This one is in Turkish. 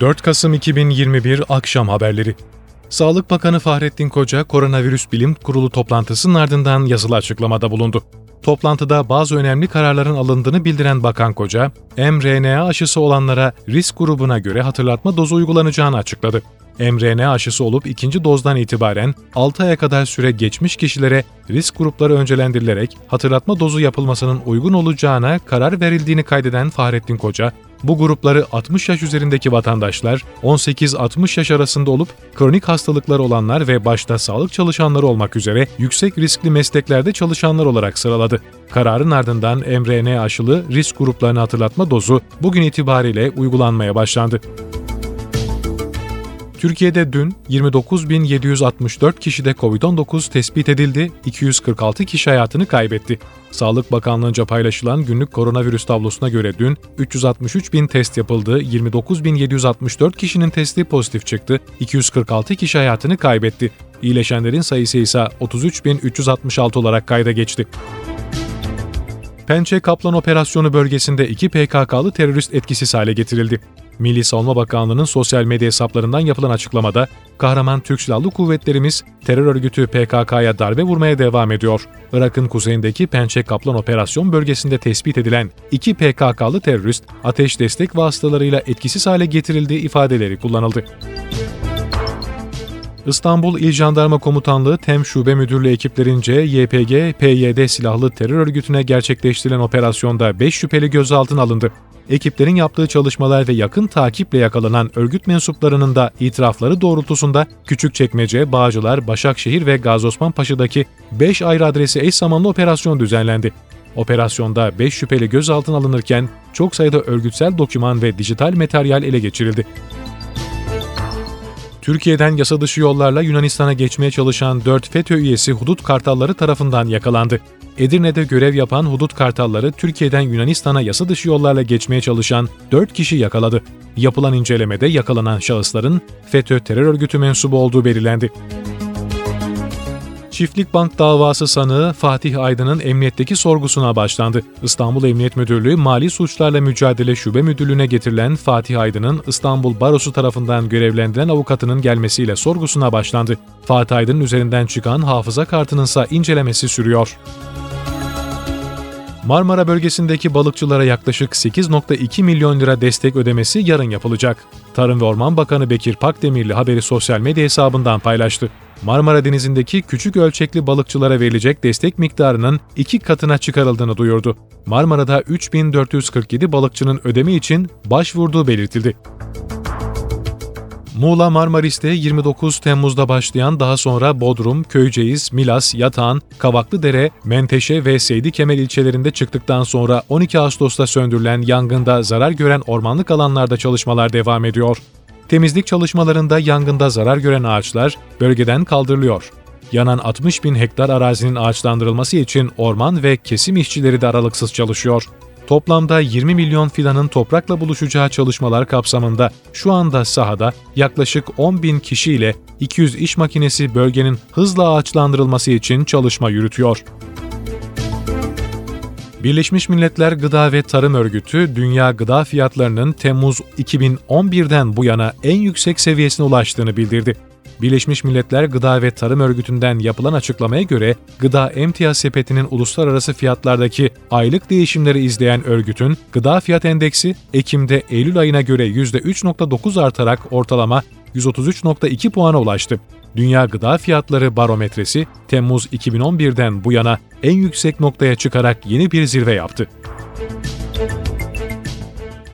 4 Kasım 2021 Akşam Haberleri Sağlık Bakanı Fahrettin Koca, Koronavirüs Bilim Kurulu toplantısının ardından yazılı açıklamada bulundu. Toplantıda bazı önemli kararların alındığını bildiren Bakan Koca, mRNA aşısı olanlara risk grubuna göre hatırlatma dozu uygulanacağını açıkladı mRNA aşısı olup ikinci dozdan itibaren 6 aya kadar süre geçmiş kişilere risk grupları öncelendirilerek hatırlatma dozu yapılmasının uygun olacağına karar verildiğini kaydeden Fahrettin Koca, bu grupları 60 yaş üzerindeki vatandaşlar, 18-60 yaş arasında olup kronik hastalıkları olanlar ve başta sağlık çalışanları olmak üzere yüksek riskli mesleklerde çalışanlar olarak sıraladı. Kararın ardından mRNA aşılı risk gruplarını hatırlatma dozu bugün itibariyle uygulanmaya başlandı. Türkiye'de dün 29.764 kişide COVID-19 tespit edildi, 246 kişi hayatını kaybetti. Sağlık Bakanlığı'nca paylaşılan günlük koronavirüs tablosuna göre dün 363 bin test yapıldı, 29.764 kişinin testi pozitif çıktı, 246 kişi hayatını kaybetti. İyileşenlerin sayısı ise 33.366 olarak kayda geçti. Pençe Kaplan Operasyonu bölgesinde iki PKK'lı terörist etkisiz hale getirildi. Milli Savunma Bakanlığı'nın sosyal medya hesaplarından yapılan açıklamada, kahraman Türk Silahlı Kuvvetlerimiz terör örgütü PKK'ya darbe vurmaya devam ediyor. Irak'ın kuzeyindeki Pençe Kaplan Operasyon bölgesinde tespit edilen iki PKK'lı terörist ateş destek vasıtalarıyla etkisiz hale getirildiği ifadeleri kullanıldı. İstanbul İl Jandarma Komutanlığı TEM Şube Müdürlüğü ekiplerince YPG, PYD silahlı terör örgütüne gerçekleştirilen operasyonda 5 şüpheli gözaltına alındı. Ekiplerin yaptığı çalışmalar ve yakın takiple yakalanan örgüt mensuplarının da itirafları doğrultusunda Küçükçekmece, Bağcılar, Başakşehir ve Gazosmanpaşa'daki 5 ayrı adresi eş zamanlı operasyon düzenlendi. Operasyonda 5 şüpheli gözaltına alınırken çok sayıda örgütsel doküman ve dijital materyal ele geçirildi. Türkiye'den yasa dışı yollarla Yunanistan'a geçmeye çalışan 4 FETÖ üyesi hudut kartalları tarafından yakalandı. Edirne'de görev yapan hudut kartalları Türkiye'den Yunanistan'a yasa dışı yollarla geçmeye çalışan 4 kişi yakaladı. Yapılan incelemede yakalanan şahısların FETÖ terör örgütü mensubu olduğu belirlendi. Çiftlik Bank davası sanığı Fatih Aydın'ın emniyetteki sorgusuna başlandı. İstanbul Emniyet Müdürlüğü Mali Suçlarla Mücadele Şube Müdürlüğü'ne getirilen Fatih Aydın'ın İstanbul Barosu tarafından görevlendirilen avukatının gelmesiyle sorgusuna başlandı. Fatih Aydın'ın üzerinden çıkan hafıza kartının ise incelemesi sürüyor. Marmara bölgesindeki balıkçılara yaklaşık 8.2 milyon lira destek ödemesi yarın yapılacak. Tarım ve Orman Bakanı Bekir Pakdemirli haberi sosyal medya hesabından paylaştı. Marmara Denizi'ndeki küçük ölçekli balıkçılara verilecek destek miktarının iki katına çıkarıldığını duyurdu. Marmara'da 3447 balıkçının ödeme için başvurduğu belirtildi. Muğla Marmaris'te 29 Temmuz'da başlayan daha sonra Bodrum, Köyceğiz, Milas, Yatağan, Kavaklıdere, Menteşe ve Seydi Kemal ilçelerinde çıktıktan sonra 12 Ağustos'ta söndürülen yangında zarar gören ormanlık alanlarda çalışmalar devam ediyor. Temizlik çalışmalarında yangında zarar gören ağaçlar bölgeden kaldırılıyor. Yanan 60 bin hektar arazinin ağaçlandırılması için orman ve kesim işçileri de aralıksız çalışıyor. Toplamda 20 milyon fidanın toprakla buluşacağı çalışmalar kapsamında şu anda sahada yaklaşık 10 bin kişiyle 200 iş makinesi bölgenin hızla ağaçlandırılması için çalışma yürütüyor. Birleşmiş Milletler Gıda ve Tarım Örgütü, dünya gıda fiyatlarının Temmuz 2011'den bu yana en yüksek seviyesine ulaştığını bildirdi. Birleşmiş Milletler Gıda ve Tarım Örgütü'nden yapılan açıklamaya göre gıda emtia sepetinin uluslararası fiyatlardaki aylık değişimleri izleyen örgütün gıda fiyat endeksi Ekim'de Eylül ayına göre %3.9 artarak ortalama 133.2 puana ulaştı. Dünya Gıda Fiyatları Barometresi Temmuz 2011'den bu yana en yüksek noktaya çıkarak yeni bir zirve yaptı.